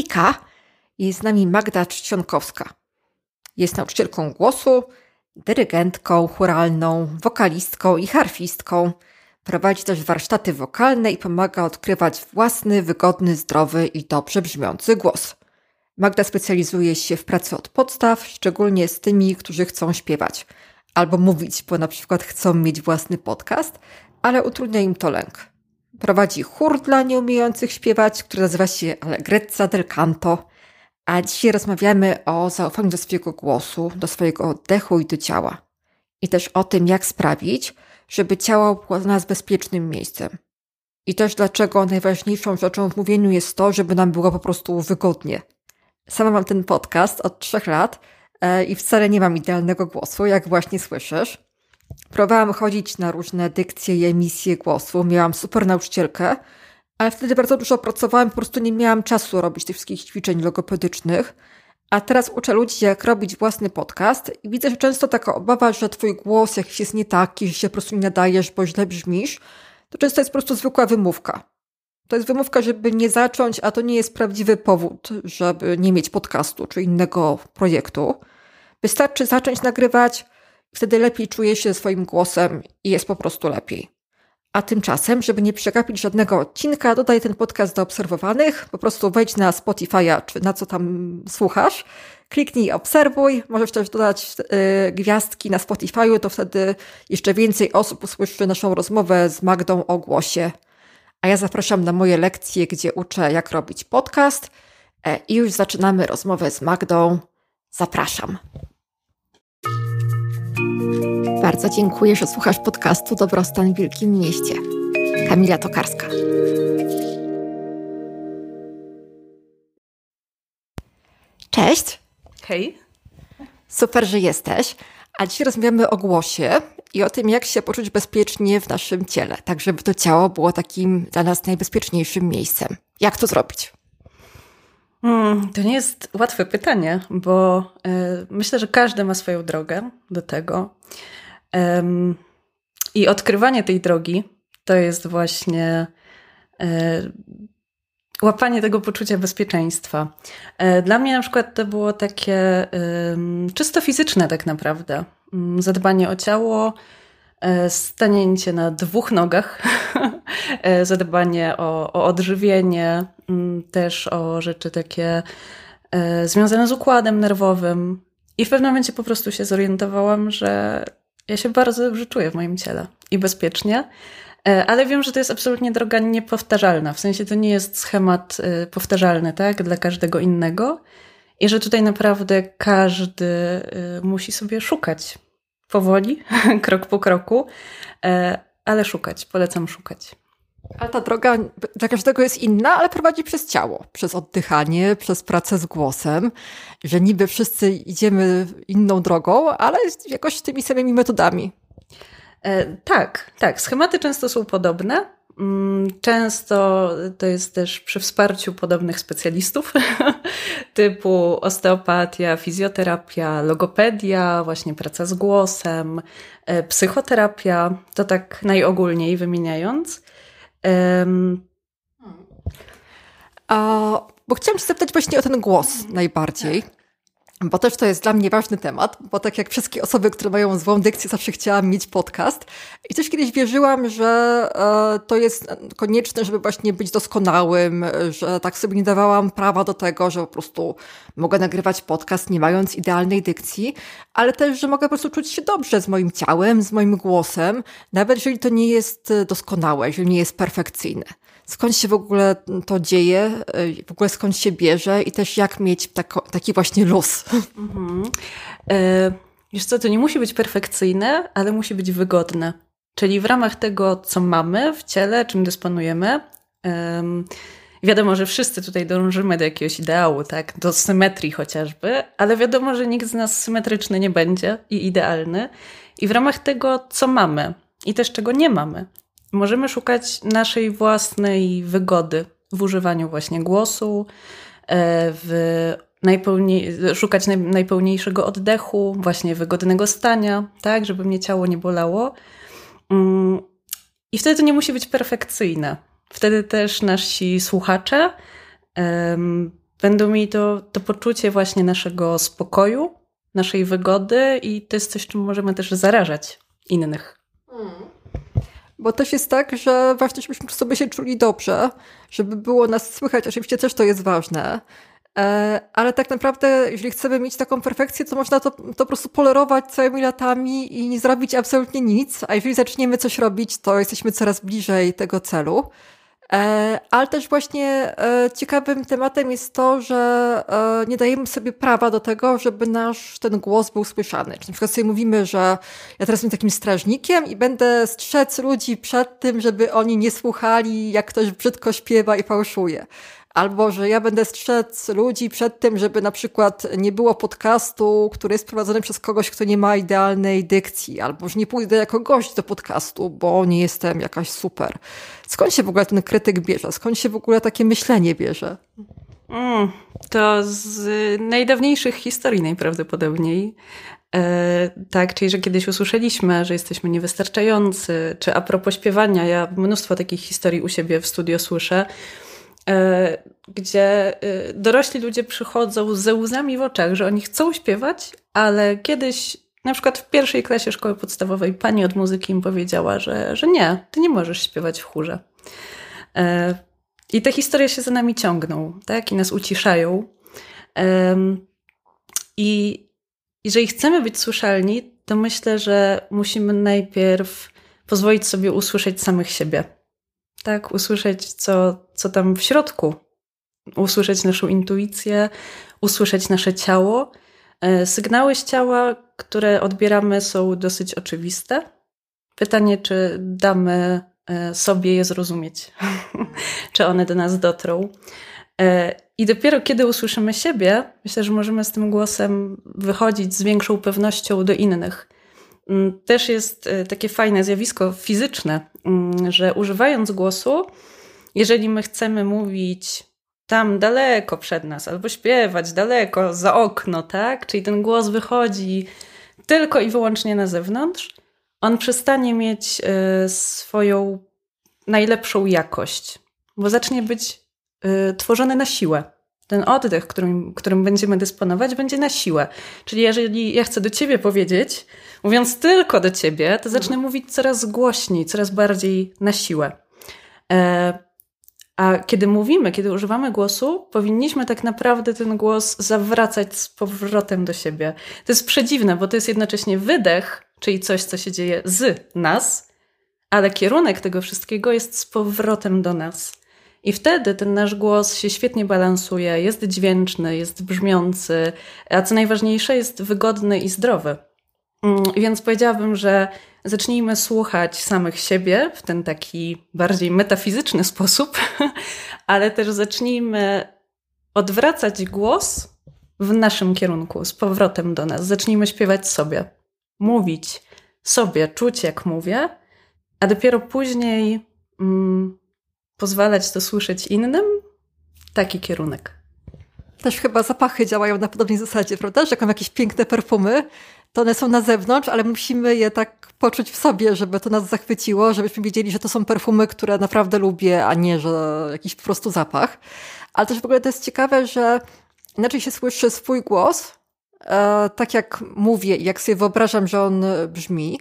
Hejka! Jest z nami Magda Czcionkowska. Jest nauczycielką głosu, dyrygentką churalną, wokalistką i harfistką. Prowadzi też warsztaty wokalne i pomaga odkrywać własny, wygodny, zdrowy i dobrze brzmiący głos. Magda specjalizuje się w pracy od podstaw, szczególnie z tymi, którzy chcą śpiewać albo mówić, bo na przykład chcą mieć własny podcast, ale utrudnia im to lęk. Prowadzi chór dla nieumiejących śpiewać, który nazywa się Allegrezza del Canto. A dzisiaj rozmawiamy o zaufaniu do swojego głosu, do swojego oddechu i do ciała. I też o tym, jak sprawić, żeby ciało było dla nas bezpiecznym miejscem. I też dlaczego najważniejszą rzeczą w mówieniu jest to, żeby nam było po prostu wygodnie. Sama mam ten podcast od trzech lat e, i wcale nie mam idealnego głosu, jak właśnie słyszysz. Próbowałam chodzić na różne dykcje i emisje głosu. Miałam super nauczycielkę, ale wtedy bardzo dużo pracowałam, po prostu nie miałam czasu robić tych wszystkich ćwiczeń logopedycznych. A teraz uczę ludzi, jak robić własny podcast i widzę, że często taka obawa, że twój głos jakiś jest nie taki, że się po prostu nie nadajesz, bo źle brzmisz, to często jest po prostu zwykła wymówka. To jest wymówka, żeby nie zacząć, a to nie jest prawdziwy powód, żeby nie mieć podcastu czy innego projektu. Wystarczy zacząć nagrywać, wtedy lepiej czuje się swoim głosem i jest po prostu lepiej. A tymczasem, żeby nie przegapić żadnego odcinka, dodaj ten podcast do obserwowanych. Po prostu wejdź na Spotify'a, czy na co tam słuchasz. Kliknij obserwuj. Możesz też dodać y, gwiazdki na Spotify'u, to wtedy jeszcze więcej osób usłyszy naszą rozmowę z Magdą o głosie. A ja zapraszam na moje lekcje, gdzie uczę, jak robić podcast. E, I już zaczynamy rozmowę z Magdą. Zapraszam. Bardzo dziękuję, że słuchasz podcastu Dobrostan w Wielkim Mieście. Kamila Tokarska. Cześć. Hej. Super, że jesteś. A dzisiaj rozmawiamy o głosie i o tym, jak się poczuć bezpiecznie w naszym ciele, tak żeby to ciało było takim dla nas najbezpieczniejszym miejscem. Jak to zrobić? Hmm, to nie jest łatwe pytanie, bo y, myślę, że każdy ma swoją drogę do tego. I odkrywanie tej drogi to jest właśnie y, łapanie tego poczucia bezpieczeństwa. Y, dla mnie na przykład to było takie czysto fizyczne, tak naprawdę. Mm, zadbanie o ciało, stanięcie na dwóch nogach, zadbanie o, o odżywienie, Mm, też o rzeczy takie e, związane z układem nerwowym. I w pewnym momencie po prostu się zorientowałam, że ja się bardzo dobrze czuję w moim ciele i bezpiecznie. E, ale wiem, że to jest absolutnie droga niepowtarzalna. W sensie to nie jest schemat e, powtarzalny, tak, dla każdego innego. I że tutaj naprawdę każdy musi sobie szukać powoli, krok po kroku, ale szukać, polecam szukać. A ta droga dla każdego jest inna, ale prowadzi przez ciało, przez oddychanie, przez pracę z głosem, że niby wszyscy idziemy inną drogą, ale jakoś tymi samymi metodami. E, tak, tak. Schematy często są podobne. Mm, często to jest też przy wsparciu podobnych specjalistów, typu osteopatia, fizjoterapia, logopedia, właśnie praca z głosem, e, psychoterapia, to tak najogólniej wymieniając. Um, a, bo chciałam Cię zapytać właśnie o ten głos najbardziej. Bo też to jest dla mnie ważny temat, bo tak jak wszystkie osoby, które mają złą dykcję, zawsze chciałam mieć podcast. I też kiedyś wierzyłam, że e, to jest konieczne, żeby właśnie być doskonałym, że tak sobie nie dawałam prawa do tego, że po prostu mogę nagrywać podcast nie mając idealnej dykcji, ale też, że mogę po prostu czuć się dobrze z moim ciałem, z moim głosem, nawet jeżeli to nie jest doskonałe, jeżeli nie jest perfekcyjne skąd się w ogóle to dzieje, y, w ogóle skąd się bierze i też jak mieć tako, taki właśnie luz. Mhm. E, wiesz co, to nie musi być perfekcyjne, ale musi być wygodne. Czyli w ramach tego, co mamy w ciele, czym dysponujemy, um, wiadomo, że wszyscy tutaj dążymy do jakiegoś ideału, tak? Do symetrii chociażby, ale wiadomo, że nikt z nas symetryczny nie będzie i idealny. I w ramach tego, co mamy i też czego nie mamy, możemy szukać naszej własnej wygody w używaniu właśnie głosu, e, w najpełniej, szukać naj, najpełniejszego oddechu, właśnie wygodnego stania, tak, żeby mnie ciało nie bolało. Mm, I wtedy to nie musi być perfekcyjne. Wtedy też nasi słuchacze będą mieli to, to poczucie właśnie naszego spokoju, naszej wygody i to jest coś, czym możemy też zarażać innych. Mm. Bo też jest tak, że ważne, żebyśmy sobie się czuli dobrze, żeby było nas słychać. Oczywiście też to jest ważne. E, ale tak naprawdę, jeżeli chcemy mieć taką perfekcję, to można to, to po prostu polerować całymi latami i nie zrobić absolutnie nic. A jeżeli zaczniemy coś robić, to jesteśmy coraz bliżej tego celu. E, ale też właśnie e, ciekawym tematem jest to, że e, nie dajemy sobie prawa do tego, żeby nasz ten głos był słyszany. Czy na przykład sobie mówimy, że ja teraz jestem takim strażnikiem i będę strzec ludzi przed tym, żeby oni nie słuchali, jak ktoś brzydko śpiewa i fałszuje. Albo, że ja będę strzec ludzi przed tym, żeby na przykład nie było podcastu, który jest prowadzony przez kogoś, kto nie ma idealnej dykcji. Albo, że nie pójdę jako gość do podcastu, bo nie jestem jakaś super. Skąd się w ogóle ten krytyk bierze? Skąd się w ogóle takie myślenie bierze? Mm, to z najdawniejszych historii najprawdopodobniej. E, tak, czyli że kiedyś usłyszeliśmy, że jesteśmy niewystarczający, czy a propos śpiewania, ja mnóstwo takich historii u siebie w studio słyszę, gdzie e, dorośli ludzie przychodzą ze łzami w oczach, że oni chcą śpiewać, ale kiedyś, na przykład w pierwszej klasie szkoły podstawowej, pani od muzyki im powiedziała, że, że nie, ty nie możesz śpiewać w chórze. E, I te historie się za nami ciągną, tak? I nas uciszają. I jeżeli chcemy być słyszalni, to myślę, że musimy najpierw pozwolić sobie usłyszeć samych siebie tak, usłyszeć, co, co tam w środku, usłyszeć naszą intuicję, usłyszeć nasze ciało. E, sygnały z ciała, które odbieramy, są dosyć oczywiste. Pytanie, czy damy e, sobie je zrozumieć, czy one do nas dotrą. E, I dopiero kiedy usłyszymy siebie, myślę, że możemy z tym głosem wychodzić z większą pewnością do innych. Mm, też jest e, takie fajne zjawisko fizyczne, mm, że używając głosu, jeżeli my chcemy mówić tam daleko przed nas, albo śpiewać daleko za okno, tak? Czyli ten głos wychodzi tylko i wyłącznie na zewnątrz, on przestanie mieć e, swoją najlepszą jakość, bo zacznie być e, tworzony na siłę ten oddech, którym, którym będziemy dysponować, będzie na siłę. Czyli jeżeli ja chcę do ciebie powiedzieć, mówiąc tylko do ciebie, to zacznę mhm. mówić coraz głośniej, coraz bardziej na siłę. E, a kiedy mówimy, kiedy używamy głosu, powinniśmy tak naprawdę ten głos zawracać z powrotem do siebie. To jest przedziwne, bo to jest jednocześnie wydech, czyli coś, co się dzieje z nas, ale kierunek tego wszystkiego jest z powrotem do nas. I wtedy ten nasz głos się świetnie balansuje, jest dźwięczny, jest brzmiący, a co najważniejsze, jest wygodny i zdrowy. Mm, więc powiedziałabym, że zacznijmy słuchać samych siebie w ten taki bardziej metafizyczny sposób, ale też zacznijmy odwracać głos w naszym kierunku, z powrotem do nas. Zacznijmy śpiewać sobie, mówić sobie, czuć jak mówię, a dopiero później mm, pozwalać to słyszeć innym, taki kierunek. Też chyba zapachy działają na podobnej zasadzie, prawda? Że jak mam jakieś piękne perfumy, to one są na zewnątrz, ale musimy je tak poczuć w sobie, żeby to nas zachwyciło, żebyśmy wiedzieli, że to są perfumy, które naprawdę lubię, a nie, że jakiś po prostu zapach. Ale też w ogóle to jest ciekawe, że inaczej się słyszy swój głos, e, tak jak mówię i jak sobie wyobrażam, że on brzmi,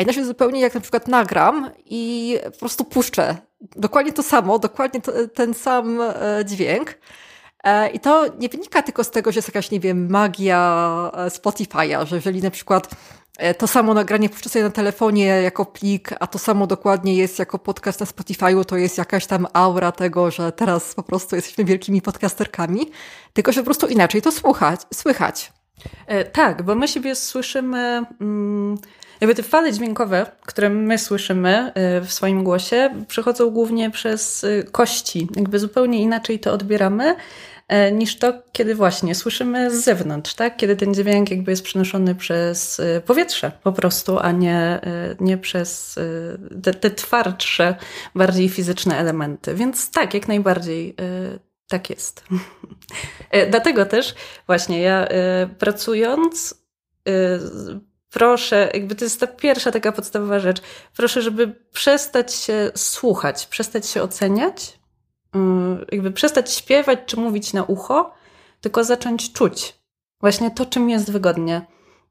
a inaczej zupełnie jak na przykład nagram i po prostu puszczę dokładnie to samo, dokładnie to, ten sam e, dźwięk. E, I to nie wynika tylko z tego, że jest jakaś, nie wiem, magia e, Spotify'a, że jeżeli na przykład to samo nagranie puszczę sobie na telefonie jako plik, a to samo dokładnie jest jako podcast na Spotify'u, to jest jakaś tam aura tego, że teraz po prostu jesteśmy wielkimi podcasterkami, tylko że po prostu inaczej to słuchać, słychać. Tak, bo my siebie słyszymy... Mm jakby te fale dźwiękowe, które my słyszymy y, w swoim głosie, przychodzą głównie przez y, kości. Jakby zupełnie inaczej to odbieramy e, niż to, kiedy właśnie słyszymy z zewnątrz, tak? Kiedy ten dźwięk jakby jest przenoszony przez y, powietrze po prostu, a nie, nie przez te, te twardsze, bardziej fizyczne elementy. Więc tak, jak najbardziej tak jest. E, dlatego też właśnie ja pracując proszę, jakby to jest ta pierwsza taka podstawowa rzecz, proszę, żeby przestać się słuchać, przestać się oceniać, yy, jakby przestać śpiewać czy mówić na ucho, tylko zacząć czuć właśnie to, czym jest wygodnie.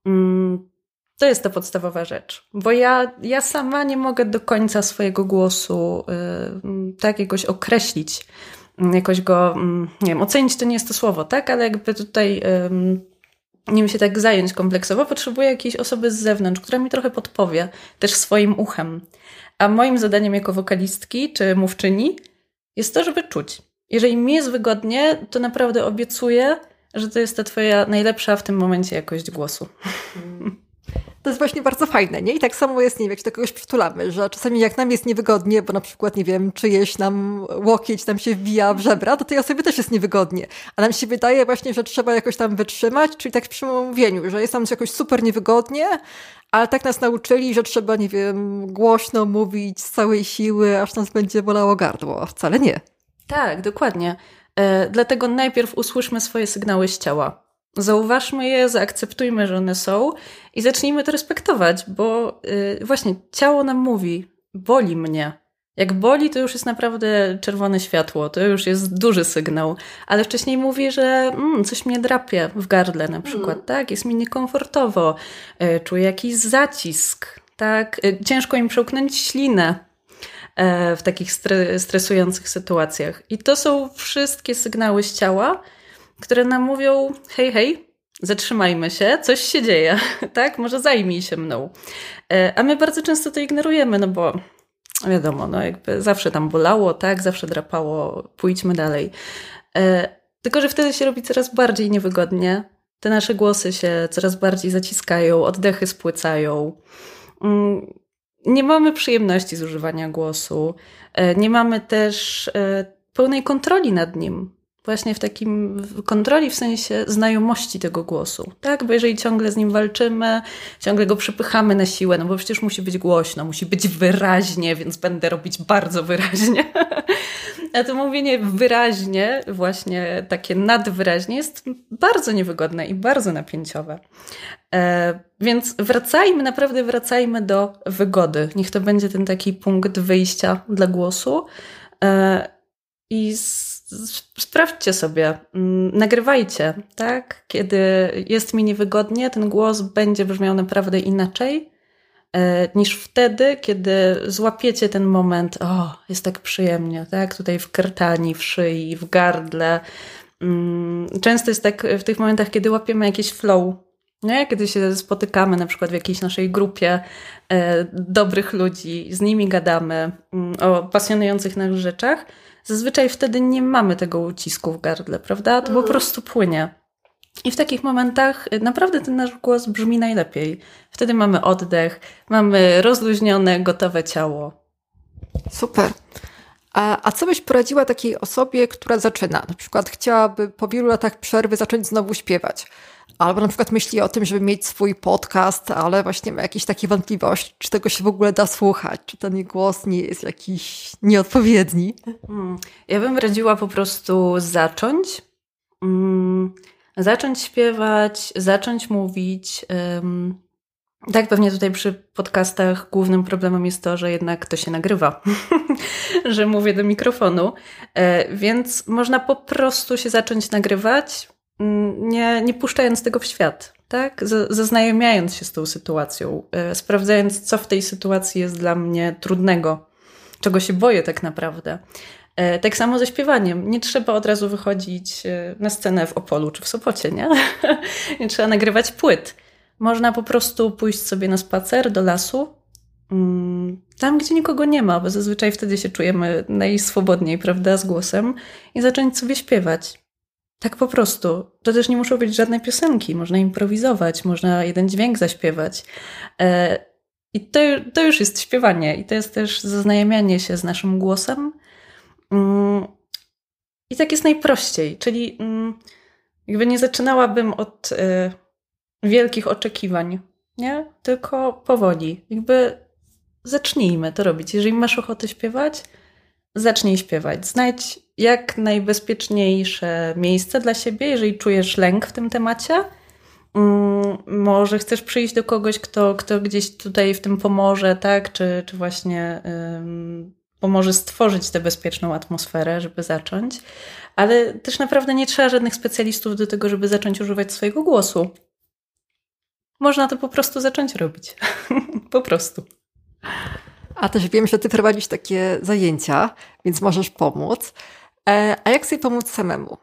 Mm, to jest ta podstawowa rzecz, bo ja, ja sama nie mogę do końca swojego głosu yy, tak jakoś określić, jakoś go, mm, nie wiem, ocenić to nie jest to słowo, tak, ale jakby tutaj nim się tak zająć kompleksowo, potrzebuję jakiejś osoby z zewnątrz, która mi trochę podpowie, też swoim uchem. A moim zadaniem jako wokalistki czy mówczyni jest to, żeby czuć. Jeżeli mi jest wygodnie, to naprawdę obiecuję, że to jest ta twoja najlepsza w tym momencie jakość głosu. To jest właśnie bardzo fajne, nie? I tak samo jest, nie wiem, jak się do kogoś przytulamy, że czasami jak nam jest niewygodnie, bo na przykład, nie wiem, czyjeś nam łokieć tam się wbija w żebra, to tej osobie też jest niewygodnie. A nam się wydaje właśnie, że trzeba jakoś tam wytrzymać, czyli tak przy mówieniu, że jest nam jakoś super niewygodnie, ale tak nas nauczyli, że trzeba, nie wiem, głośno mówić z całej siły, aż nas będzie bolało gardło. Wcale nie. Tak, dokładnie. E, dlatego najpierw usłyszmy swoje sygnały z ciała. Zauważmy je, zaakceptujmy, że one są i zacznijmy to respektować, bo yy, właśnie ciało nam mówi, boli mnie. Jak boli, to już jest naprawdę czerwone światło, to już jest duży sygnał, ale wcześniej mówi, że mm, coś mnie drapie w gardle na przykład, mm. tak, jest mi niekomfortowo, yy, czuję jakiś zacisk, tak, yy, ciężko im przełknąć ślinę, e, w takich stresujących sytuacjach. I to są wszystkie sygnały z ciała, które nam mówią: hej, hej, zatrzymajmy się, coś się dzieje, tak? Może zajmij się mną. E, a my bardzo często to ignorujemy, no bo wiadomo, no jakby zawsze tam bolało, tak? Zawsze drapało, pójdźmy dalej. E, tylko, że wtedy się robi coraz bardziej niewygodnie. Te nasze głosy się coraz bardziej zaciskają, oddechy spłycają. Mm, nie mamy przyjemności z używania głosu. E, nie mamy też pełnej kontroli nad nim właśnie w takim kontroli, w sensie znajomości tego głosu, tak? Bo jeżeli ciągle z nim walczymy, ciągle go przypychamy na siłę, no bo przecież musi być głośno, musi być wyraźnie, więc będę robić bardzo wyraźnie. A to mówienie wyraźnie, właśnie takie nadwyraźnie jest bardzo niewygodne i bardzo napięciowe. E, więc wracajmy, naprawdę wracajmy do wygody. Niech to będzie ten taki punkt wyjścia dla głosu. E, I z sprawdźcie sobie, mm, nagrywajcie, tak? Kiedy jest mi niewygodnie, ten głos będzie brzmiał naprawdę inaczej e, niż wtedy, kiedy złapiecie ten moment, o, jest tak przyjemnie, tak? Tutaj w krtani, w szyi, w gardle. Mm, często jest tak w tych momentach, kiedy łapiemy jakiś flow, nie? Kiedy się spotykamy na przykład w jakiejś naszej grupie e, dobrych ludzi, z nimi gadamy mm, o pasjonujących nas rzeczach, Zazwyczaj wtedy nie mamy tego ucisku w gardle, prawda? To po mhm. prostu płynie. I w takich momentach naprawdę ten nasz głos brzmi najlepiej. Wtedy mamy oddech, mamy rozluźnione, gotowe ciało. Super. A, a co byś poradziła takiej osobie, która zaczyna? Na przykład chciałaby po wielu latach przerwy zacząć znowu śpiewać. Albo na przykład myśli o tym, żeby mieć swój podcast, ale właśnie ma jakieś takie wątpliwości, czy tego się w ogóle da słuchać, czy ten głos nie jest jakiś nieodpowiedni. Hmm. Ja bym radziła po prostu zacząć. Hmm. Zacząć śpiewać, zacząć mówić. Tak, pewnie tutaj przy podcastach głównym problemem jest to, że jednak to się nagrywa, że mówię do mikrofonu, e, więc można po prostu się zacząć nagrywać, nie, nie puszczając tego w świat, tak? Zaznajamiając się z tą sytuacją, e, sprawdzając, co w tej sytuacji jest dla mnie trudnego, czego się boję tak naprawdę. E, tak samo ze śpiewaniem. Nie trzeba od razu wychodzić e, na scenę w Opolu czy w Sopocie, nie? nie trzeba nagrywać płyt. Można po prostu pójść sobie na spacer do lasu, mm, tam, gdzie nikogo nie ma, bo zazwyczaj wtedy się czujemy najswobodniej, prawda, z głosem i zacząć sobie śpiewać. Tak po prostu. To też nie muszą być żadne piosenki. Można improwizować, można jeden dźwięk zaśpiewać. E, I to, to już jest śpiewanie, i to jest też zaznajamianie się z naszym głosem. Mm, I tak jest najprościej, czyli mm, jakby nie zaczynałabym od e, wielkich oczekiwań, nie? Tylko powoli. Jakby zacznijmy to robić. Jeżeli masz ochotę śpiewać, zacznij śpiewać. Znajdź jak najbezpieczniejsze miejsce dla siebie, jeżeli czujesz lęk w tym temacie. Mm, może chcesz przyjść do kogoś, kto, kto gdzieś tutaj w tym pomoże, tak? Czy, czy właśnie pomoże stworzyć tę bezpieczną atmosferę, żeby zacząć, ale też naprawdę nie trzeba żadnych specjalistów do tego, żeby zacząć używać swojego głosu. Można to po prostu zacząć robić. po prostu. A też wiem, że ty prowadzisz takie zajęcia, więc możesz pomóc. E, a jak sobie pomóc samemu?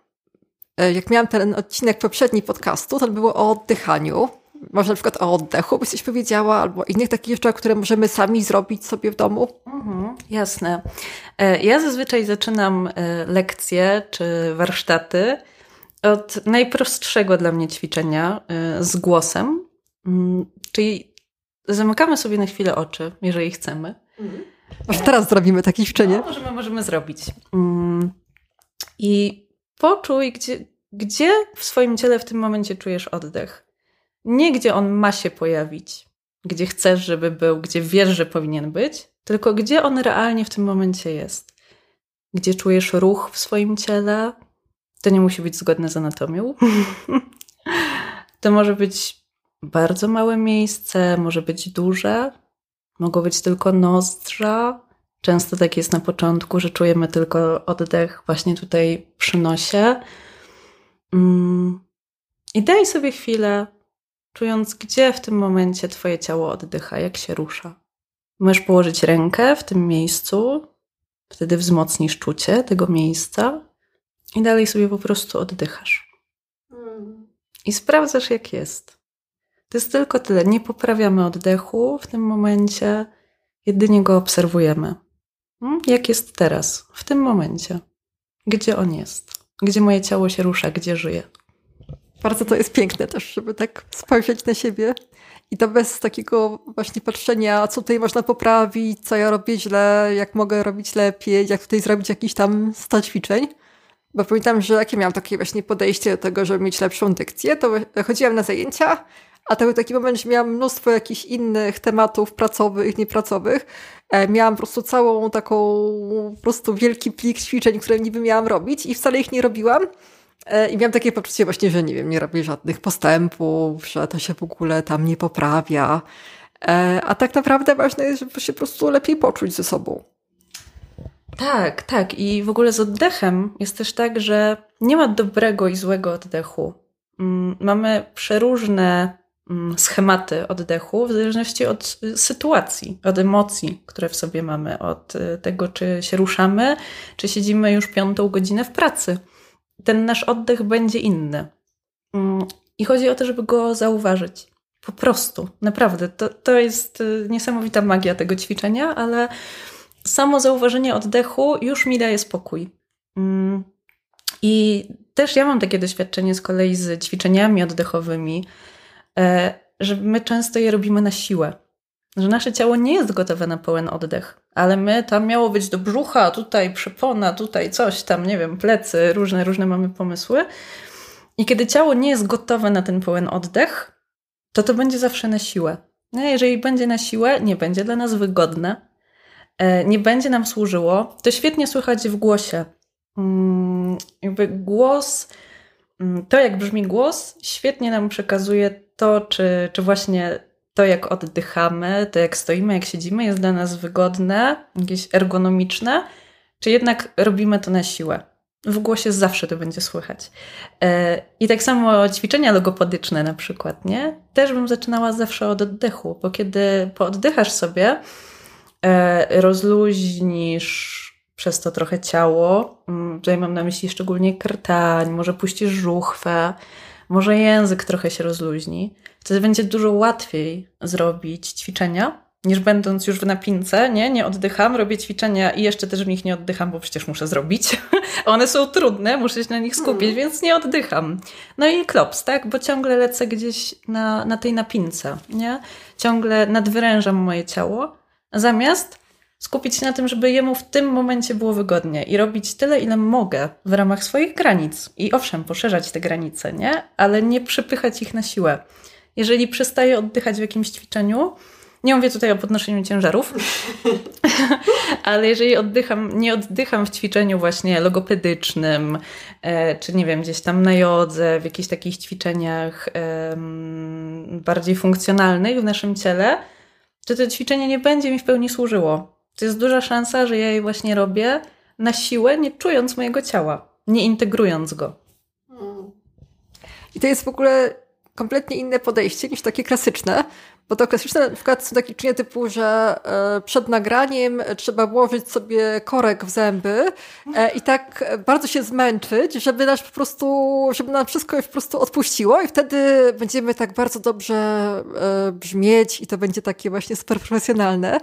E, jak miałam ten odcinek poprzedni podcastu, to było o oddychaniu. Może na przykład o oddechu byś coś powiedziała, albo innych takich rzeczach, które możemy sami zrobić sobie w domu? Mhm, jasne. E, ja zazwyczaj zaczynam lekcje czy warsztaty od najprostszego dla mnie ćwiczenia z głosem. Mm, czyli zamykamy sobie na chwilę oczy, jeżeli chcemy. Mhm. Może teraz zrobimy takie ćwiczenie? No, możemy, możemy zrobić. I poczuj, gdzie, gdzie w swoim ciele w tym momencie czujesz oddech. Nie gdzie on ma się pojawić, gdzie chcesz, żeby był, gdzie wiesz, że powinien być, tylko gdzie on realnie w tym momencie jest. Gdzie czujesz ruch w swoim ciele. To nie musi być zgodne z anatomią. to może być bardzo małe miejsce, może być duże, mogą być tylko nozdrza. Często tak jest na początku, że czujemy tylko oddech właśnie tutaj przy nosie. Mm. I daj sobie chwilę, czując, gdzie w tym momencie Twoje ciało oddycha, jak się rusza. Możesz położyć rękę w tym miejscu, wtedy wzmocnisz czucie tego miejsca i dalej sobie po prostu oddychasz. I sprawdzasz, jak jest. To jest tylko tyle. Nie poprawiamy oddechu w tym momencie, jedynie go obserwujemy. Hmm? Jak jest teraz, w tym momencie? Gdzie on jest? Gdzie moje ciało się rusza? Gdzie żyje? Bardzo to jest piękne też, żeby tak spojrzeć na siebie i to bez takiego właśnie patrzenia, co tutaj można poprawić, co ja robię źle, jak mogę robić lepiej, jak tutaj zrobić jakiś tam 100 ćwiczeń. Bo pamiętam, że jakie miałam takie właśnie podejście do tego, żeby mieć lepszą dykcję, to chodziłam na zajęcia a to był taki moment, że miałam mnóstwo jakichś innych tematów pracowych, niepracowych. E, miałam po prostu całą taką, po prostu wielki plik ćwiczeń, które niby miałam robić i wcale ich nie robiłam. E, I miałam takie poczucie właśnie, że nie wiem, nie robię żadnych postępów, że to się w ogóle tam nie poprawia. E, a tak naprawdę ważne jest, żeby się po prostu lepiej poczuć ze sobą. Tak, tak. I w ogóle z oddechem jest też tak, że nie ma dobrego i złego oddechu. Mm, mamy przeróżne schematy oddechu w zależności od y, sytuacji, od emocji, które w sobie mamy, od y, tego, czy się ruszamy, czy siedzimy już piątą godzinę w pracy. Ten nasz oddech będzie inny. Mm, I chodzi o to, żeby go zauważyć. Po prostu, naprawdę. To, to jest y, niesamowita magia tego ćwiczenia, ale samo zauważenie oddechu już mi daje spokój. Mm, I też ja mam takie doświadczenie z kolei z ćwiczeniami oddechowymi że my często je robimy na siłę. Że nasze ciało nie jest gotowe na pełen oddech, ale my tam miało być do brzucha, tutaj przepona, tutaj coś tam, nie wiem, plecy, różne, różne mamy pomysły. I kiedy ciało nie jest gotowe na ten pełen oddech, to to będzie zawsze na siłę. No, jeżeli będzie na siłę, nie będzie dla nas wygodne, e, nie będzie nam służyło. To świetnie słychać w głosie. Mm, jakby głos, to jak brzmi głos, świetnie nam przekazuje to, czy, czy właśnie to, jak oddychamy, to jak stoimy, jak siedzimy, jest dla nas wygodne, jakieś ergonomiczne, czy jednak robimy to na siłę. W głosie zawsze to będzie słychać. E, I tak samo ćwiczenia logopodyczne na przykład, nie? Też bym zaczynała zawsze od oddechu, bo kiedy pooddychasz sobie, e, rozluźnisz przez to trochę ciało, mm, tutaj mam na myśli szczególnie krtań, może puścisz żuchwę, może język trochę się rozluźni, wtedy będzie dużo łatwiej zrobić ćwiczenia, niż będąc już w napince, nie, nie oddycham, robię ćwiczenia i jeszcze też w nich nie oddycham, bo przecież muszę zrobić. One są trudne, muszę się na nich skupić, mm. więc nie oddycham. No i klops, tak, bo ciągle lecę gdzieś na, na tej napince, nie? Ciągle nadwyrężam moje ciało, zamiast skupić się na tym, żeby jemu w tym momencie było wygodnie i robić tyle, ile mogę w ramach swoich granic. I owszem, poszerzać te granice, nie? Ale nie przepychać ich na siłę. Jeżeli przestaję oddychać w jakimś ćwiczeniu, nie mówię tutaj o podnoszeniu ciężarów, ale jeżeli oddycham, nie oddycham w ćwiczeniu właśnie logopedycznym, e, czy nie wiem, gdzieś tam na jodze, w jakichś takich ćwiczeniach bardziej funkcjonalnych w naszym ciele, to to ćwiczenie nie będzie mi w pełni służyło to jest duża szansa, że ja je właśnie robię na siłę, nie czując mojego ciała, nie integrując go. I to jest w ogóle kompletnie inne podejście niż takie klasyczne, bo to klasyczne na przykład są takie czyny typu, że e, przed nagraniem trzeba włożyć sobie korek w zęby e, i tak bardzo się zmęczyć, żeby nas po prostu, żeby nam wszystko już po prostu odpuściło i wtedy będziemy tak bardzo dobrze e, brzmieć i to będzie takie właśnie super profesjonalne.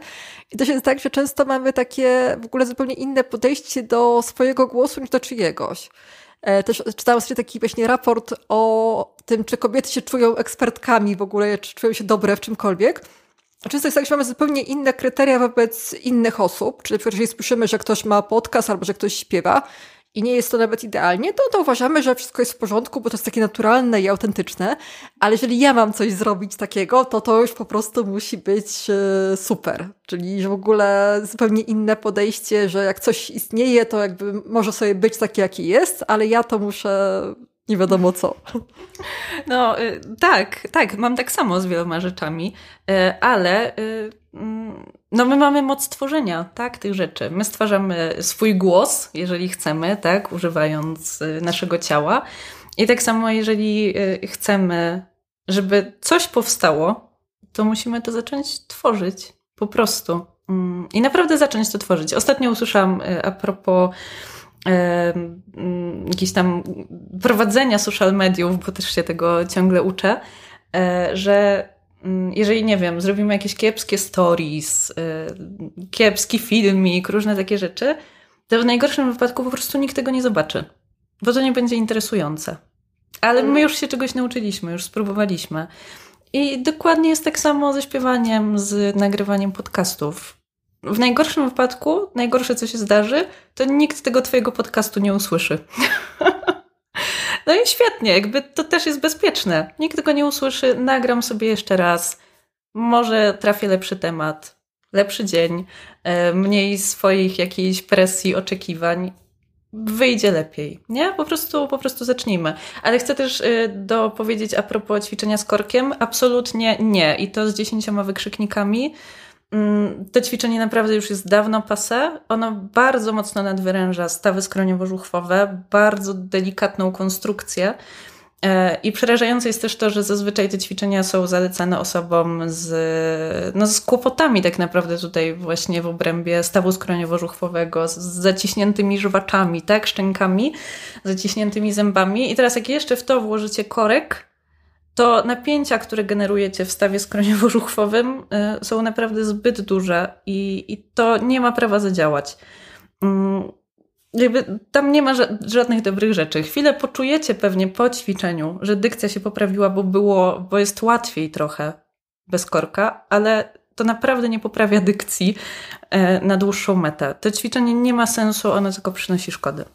I to jest tak, że często mamy takie w ogóle zupełnie inne podejście do swojego głosu niż do czyjegoś. E, też czytałam sobie taki właśnie raport o tym, czy kobiety się czują ekspertkami w ogóle, czy czują się dobre w czymkolwiek. Często jest tak, że mamy zupełnie inne kryteria wobec innych osób. Czyli na przykład, jeżeli słyszymy, że ktoś ma podcast albo że ktoś śpiewa i nie jest to nawet idealnie, to, to uważamy, że wszystko jest w porządku, bo to jest takie naturalne i autentyczne. Ale jeżeli ja mam coś zrobić takiego, to to już po prostu musi być e, super. Czyli w ogóle zupełnie inne podejście, że jak coś istnieje, to jakby może sobie być takie, jaki jest, ale ja to muszę nie wiadomo co. No y, tak, tak, mam tak samo z wieloma rzeczami, y, ale y, mm, no my mamy moc tworzenia, tak, tych rzeczy. My stwarzamy swój głos, jeżeli chcemy, tak, używając naszego ciała. I tak samo, jeżeli chcemy, żeby coś powstało, to musimy to zacząć tworzyć. Po prostu. Mm, I naprawdę zacząć to tworzyć. Ostatnio usłyszałam a propos jakieś tam prowadzenia social mediów, bo też się tego ciągle uczę, e, że mm, jeżeli, nie wiem, zrobimy jakieś kiepskie stories, e, kiepski filmik, różne takie rzeczy, to w najgorszym wypadku po prostu nikt tego nie zobaczy, bo to nie będzie interesujące. Ale my już się czegoś nauczyliśmy, już spróbowaliśmy. I dokładnie jest tak samo ze śpiewaniem, z nagrywaniem podcastów w najgorszym wypadku, najgorsze co się zdarzy, to nikt tego twojego podcastu nie usłyszy. no i świetnie, jakby to też jest bezpieczne. Nikt tego nie usłyszy, nagram sobie jeszcze raz. Może trafię lepszy temat, lepszy dzień, e, mniej swoich jakiejś presji, oczekiwań. Wyjdzie lepiej, nie? Po prostu, po prostu zacznijmy. Ale chcę też e, dopowiedzieć a propos ćwiczenia z korkiem. Absolutnie nie. I to z dziesięcioma wykrzyknikami to ćwiczenie naprawdę już jest dawno pase. Ono bardzo mocno nadwyręża stawy skroniowo-żuchwowe, bardzo delikatną konstrukcję. E, I przerażające jest też to, że zazwyczaj te ćwiczenia są zalecane osobom z, no, z kłopotami tak naprawdę tutaj właśnie w obrębie stawu skroniowo-żuchwowego, z zaciśniętymi żwaczami, tak, szczękami, zaciśniętymi zębami. I teraz jak jeszcze w to włożycie korek, to napięcia, które generujecie w stawie skroniowo-żuchwowym y, są naprawdę zbyt duże i, i to nie ma prawa zadziałać. Mm, jakby tam nie ma żadnych dobrych rzeczy. Chwilę poczujecie pewnie po ćwiczeniu, że dykcja się poprawiła, bo było, bo jest łatwiej trochę bez korka, ale to naprawdę nie poprawia dykcji y, na dłuższą metę. To ćwiczenie nie ma sensu, ono tylko przynosi szkody.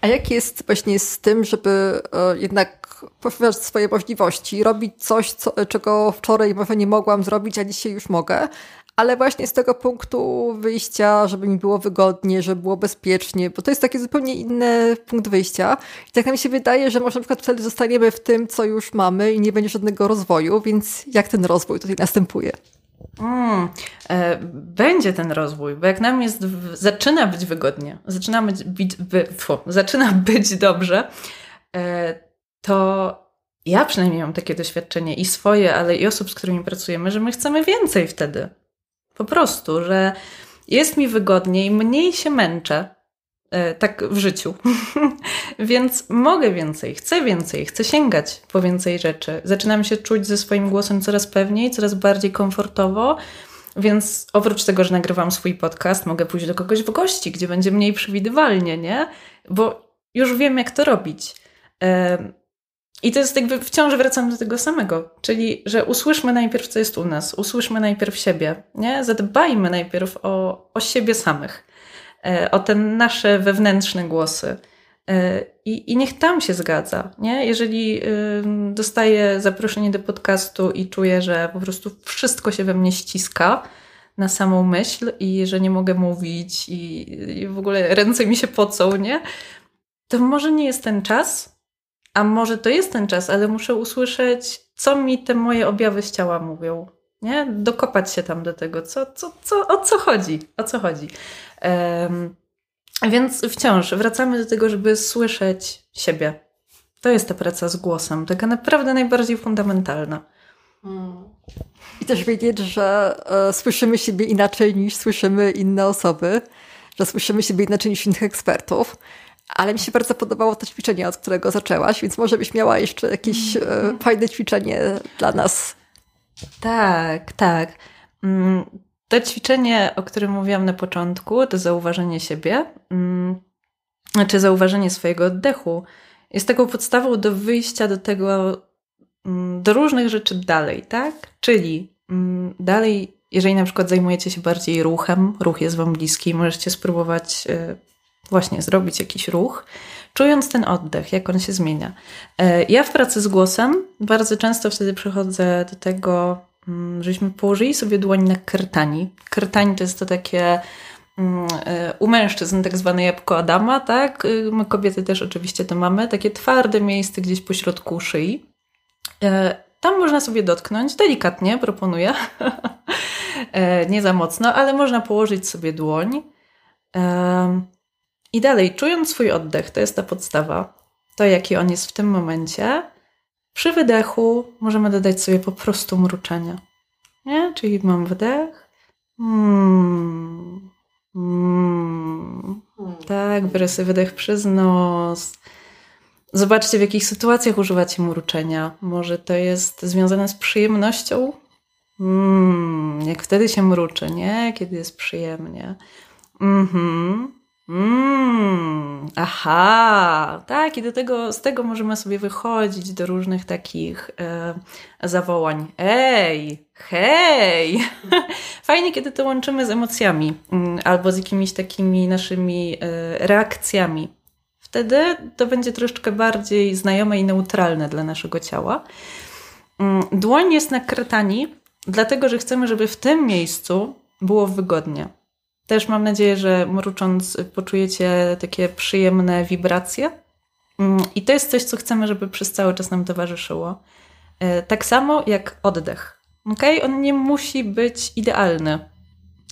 A jak jest właśnie z tym, żeby e, jednak poszerzać swoje możliwości, robić coś, co, czego wczoraj może nie mogłam zrobić, a dzisiaj już mogę, ale właśnie z tego punktu wyjścia, żeby mi było wygodnie, żeby było bezpiecznie, bo to jest taki zupełnie inny punkt wyjścia. I tak nam się wydaje, że może na przykład wtedy zostaniemy w tym, co już mamy i nie będzie żadnego rozwoju, więc jak ten rozwój tutaj następuje? Mm, e, będzie ten rozwój, bo jak nam jest, zaczyna być wygodnie, zaczyna być, by, fu, zaczyna być dobrze, e, to ja przynajmniej mam takie doświadczenie i swoje, ale i osób, z którymi pracujemy, że my chcemy więcej wtedy. Po prostu, że jest mi wygodniej, mniej się męczę, tak w życiu. Więc mogę więcej, chcę więcej, chcę sięgać po więcej rzeczy. Zaczynam się czuć ze swoim głosem coraz pewniej, coraz bardziej komfortowo. Więc oprócz tego, że nagrywam swój podcast, mogę pójść do kogoś w gości, gdzie będzie mniej przewidywalnie, nie? Bo już wiem, jak to robić. I to jest jakby wciąż wracam do tego samego, czyli że usłyszmy najpierw, co jest u nas, usłyszmy najpierw siebie, nie? Zadbajmy najpierw o, o siebie samych. E, o te nasze wewnętrzne głosy. E, I, I niech tam się zgadza. Nie? Jeżeli dostaję zaproszenie do podcastu i czuję, że po prostu wszystko się we mnie ściska na samą myśl i że nie mogę mówić i, i w ogóle ręce mi się pocą, nie? to może nie jest ten czas, a może to jest ten czas, ale muszę usłyszeć, co mi te moje objawy z ciała mówią. nie? Dokopać się tam do tego, co, co, co, o co chodzi, o co chodzi. Więc wciąż wracamy do tego, żeby słyszeć siebie. To jest ta praca z głosem, taka naprawdę najbardziej fundamentalna. I też wiedzieć, że e, słyszymy siebie inaczej niż słyszymy inne osoby, że słyszymy siebie inaczej niż innych ekspertów. Ale mi się bardzo podobało to ćwiczenie, od którego zaczęłaś, więc może byś miała jeszcze jakieś e, fajne ćwiczenie dla nas. Tak, tak. Mm, to ćwiczenie, o którym mówiłam na początku, to zauważenie siebie, mm, znaczy zauważenie swojego oddechu, jest taką podstawą do wyjścia do tego, mm, do różnych rzeczy dalej, tak? Czyli dalej, jeżeli na przykład zajmujecie się bardziej ruchem, ruch jest Wam bliski, możecie spróbować e, właśnie zrobić jakiś ruch, czując ten oddech, jak on się zmienia. E, ja w pracy z głosem bardzo często wtedy przychodzę do tego, mm, żebyśmy położyli sobie dłoń na krtani. Krtani to jest to takie mm, e, u mężczyzn tak zwane jabłko Adama, tak? Y, my kobiety też oczywiście to mamy. Takie twarde miejsce gdzieś po środku szyi. E, tam można sobie dotknąć, delikatnie proponuję, nie za mocno, ale można położyć sobie dłoń. I dalej, czując swój oddech, to jest ta podstawa, to jaki on jest w tym momencie, przy wydechu możemy dodać sobie po prostu mruczenie. Nie? Czyli mam wydech. Mm, mm. Tak, biorę sobie wydech przez nos. Zobaczcie, w jakich sytuacjach używacie mruczenia. Może to jest związane z przyjemnością? Mm, jak wtedy się mruczy, nie? Kiedy jest przyjemnie. Mhm. Mmm, aha, tak, i do tego, z tego możemy sobie wychodzić do różnych takich e, zawołań. Ej, hej! Fajnie, kiedy to łączymy z emocjami mm, albo z jakimiś takimi naszymi e, reakcjami. Wtedy to będzie troszeczkę bardziej znajome i neutralne dla naszego ciała. Mm, dłoń jest na kretani, dlatego że chcemy, żeby w tym miejscu było wygodnie też mam nadzieję, że mrucząc poczujecie takie przyjemne wibracje. Mm, I to jest coś, co chcemy, żeby przez cały czas nam towarzyszyło. E, tak samo jak oddech. Okay? On nie musi być idealny.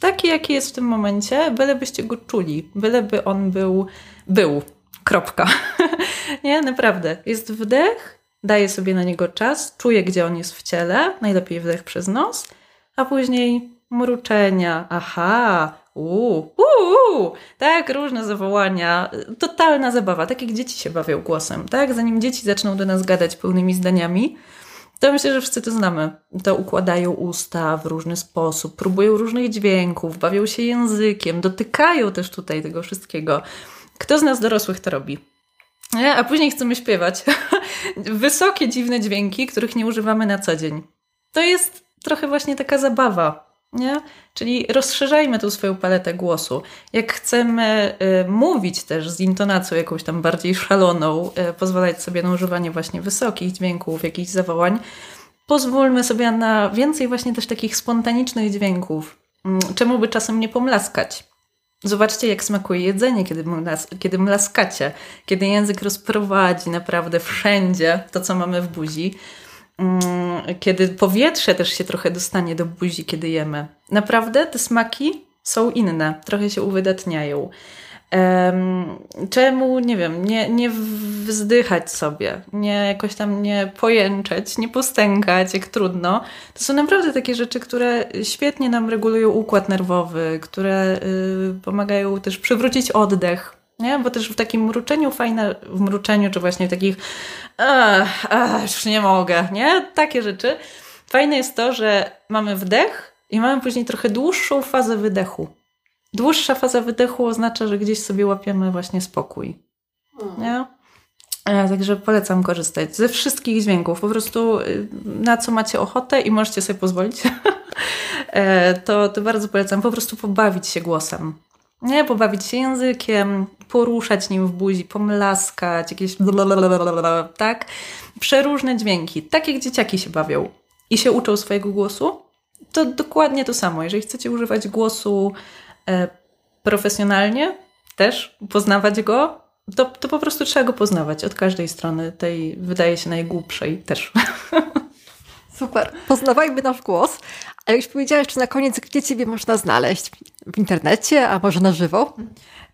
Taki, jaki jest w tym momencie, bylebyście go czuli, byleby on był, był. Kropka. nie, naprawdę. Jest wdech, daję sobie na niego czas, czuję, gdzie on jest w ciele, najlepiej wdech przez nos, a później mruczenia. Aha, Uuu, uuu, tak, różne zawołania, totalna zabawa, tak jak dzieci się bawią głosem, tak? Zanim dzieci zaczną do nas gadać pełnymi zdaniami, to myślę, że wszyscy to znamy. To układają usta w różny sposób, próbują różnych dźwięków, bawią się językiem, dotykają też tutaj tego wszystkiego. Kto z nas dorosłych to robi? A później chcemy śpiewać wysokie, dziwne dźwięki, których nie używamy na co dzień. To jest trochę właśnie taka zabawa, nie? Czyli rozszerzajmy tu swoją paletę głosu. Jak chcemy y, mówić też z intonacją jakąś tam bardziej szaloną, y, pozwalać sobie na używanie właśnie wysokich dźwięków, jakichś zawołań, pozwólmy sobie na więcej właśnie też takich spontanicznych dźwięków. Y, czemu by czasem nie pomlaskać? Zobaczcie, jak smakuje jedzenie, kiedy, mlas kiedy mlaskacie, kiedy język rozprowadzi naprawdę wszędzie to, co mamy w buzi. Mm, kiedy powietrze też się trochę dostanie do buzi, kiedy jemy. Naprawdę te smaki są inne, trochę się uwydatniają. czemu, nie wiem, nie, nie wzdychać sobie, nie jakoś tam nie pojęczeć, nie postękać, jak trudno. To są naprawdę takie rzeczy, które świetnie nam regulują układ nerwowy, które y, pomagają też przywrócić oddech, nie? Bo też w takim mruczeniu fajne, w mruczeniu, czy właśnie w takich ach, już nie mogę, nie? Takie rzeczy. Fajne jest to, że mamy wdech i mamy później trochę dłuższą fazę wydechu. Dłuższa faza wydechu oznacza, że gdzieś sobie łapiemy właśnie spokój. Hmm. Nie? E, także polecam korzystać ze wszystkich dźwięków. Po prostu y, na co macie ochotę i możecie sobie pozwolić, e, to, to bardzo polecam. Po prostu pobawić się głosem. Nie, pobawić się językiem, poruszać nim w buzi, pomlaskać, jakieś tak? Przeróżne dźwięki, tak jak dzieciaki się bawią i się uczą swojego głosu, to dokładnie to samo. Jeżeli chcecie używać głosu e, profesjonalnie, też poznawać go, to, to po prostu trzeba go poznawać od każdej strony, tej wydaje się najgłupszej też. Super. Poznawajmy nasz głos. Ale już powiedziałaś jeszcze na koniec, gdzie Ciebie można znaleźć? W internecie, a może na żywo?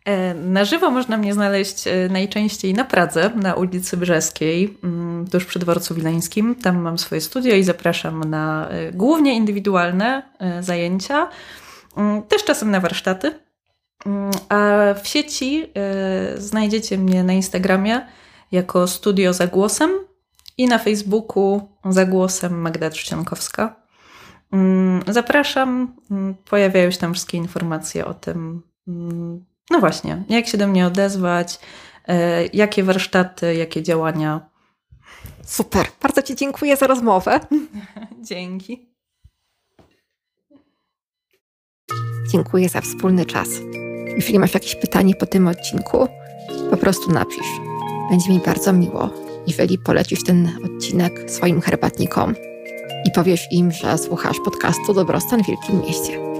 E, na żywo można mnie znaleźć e, najczęściej na Pradze, na ulicy Brzeskiej, mm, tuż przy dworcu wileńskim. Tam mam swoje studio i zapraszam na e, głównie indywidualne zajęcia, mm, też czasem na warsztaty. Mm, a w sieci znajdziecie mnie na Instagramie jako Studio za głosem i na Facebooku za głosem Magda Trzciankowska. Zapraszam, pojawiają się tam wszystkie informacje o tym, no właśnie, jak się do mnie odezwać, e, jakie warsztaty, jakie działania. Super, bardzo Ci dziękuję za rozmowę. Dzięki. Dziękuję za wspólny czas. Jeśli masz jakieś pytanie po tym odcinku, po prostu napisz. Będzie mi bardzo miło, jeżeli polecisz ten odcinek swoim herbatnikom i powiesz im, że słuchasz podcastu Dobrostan w Wielkim Mieście.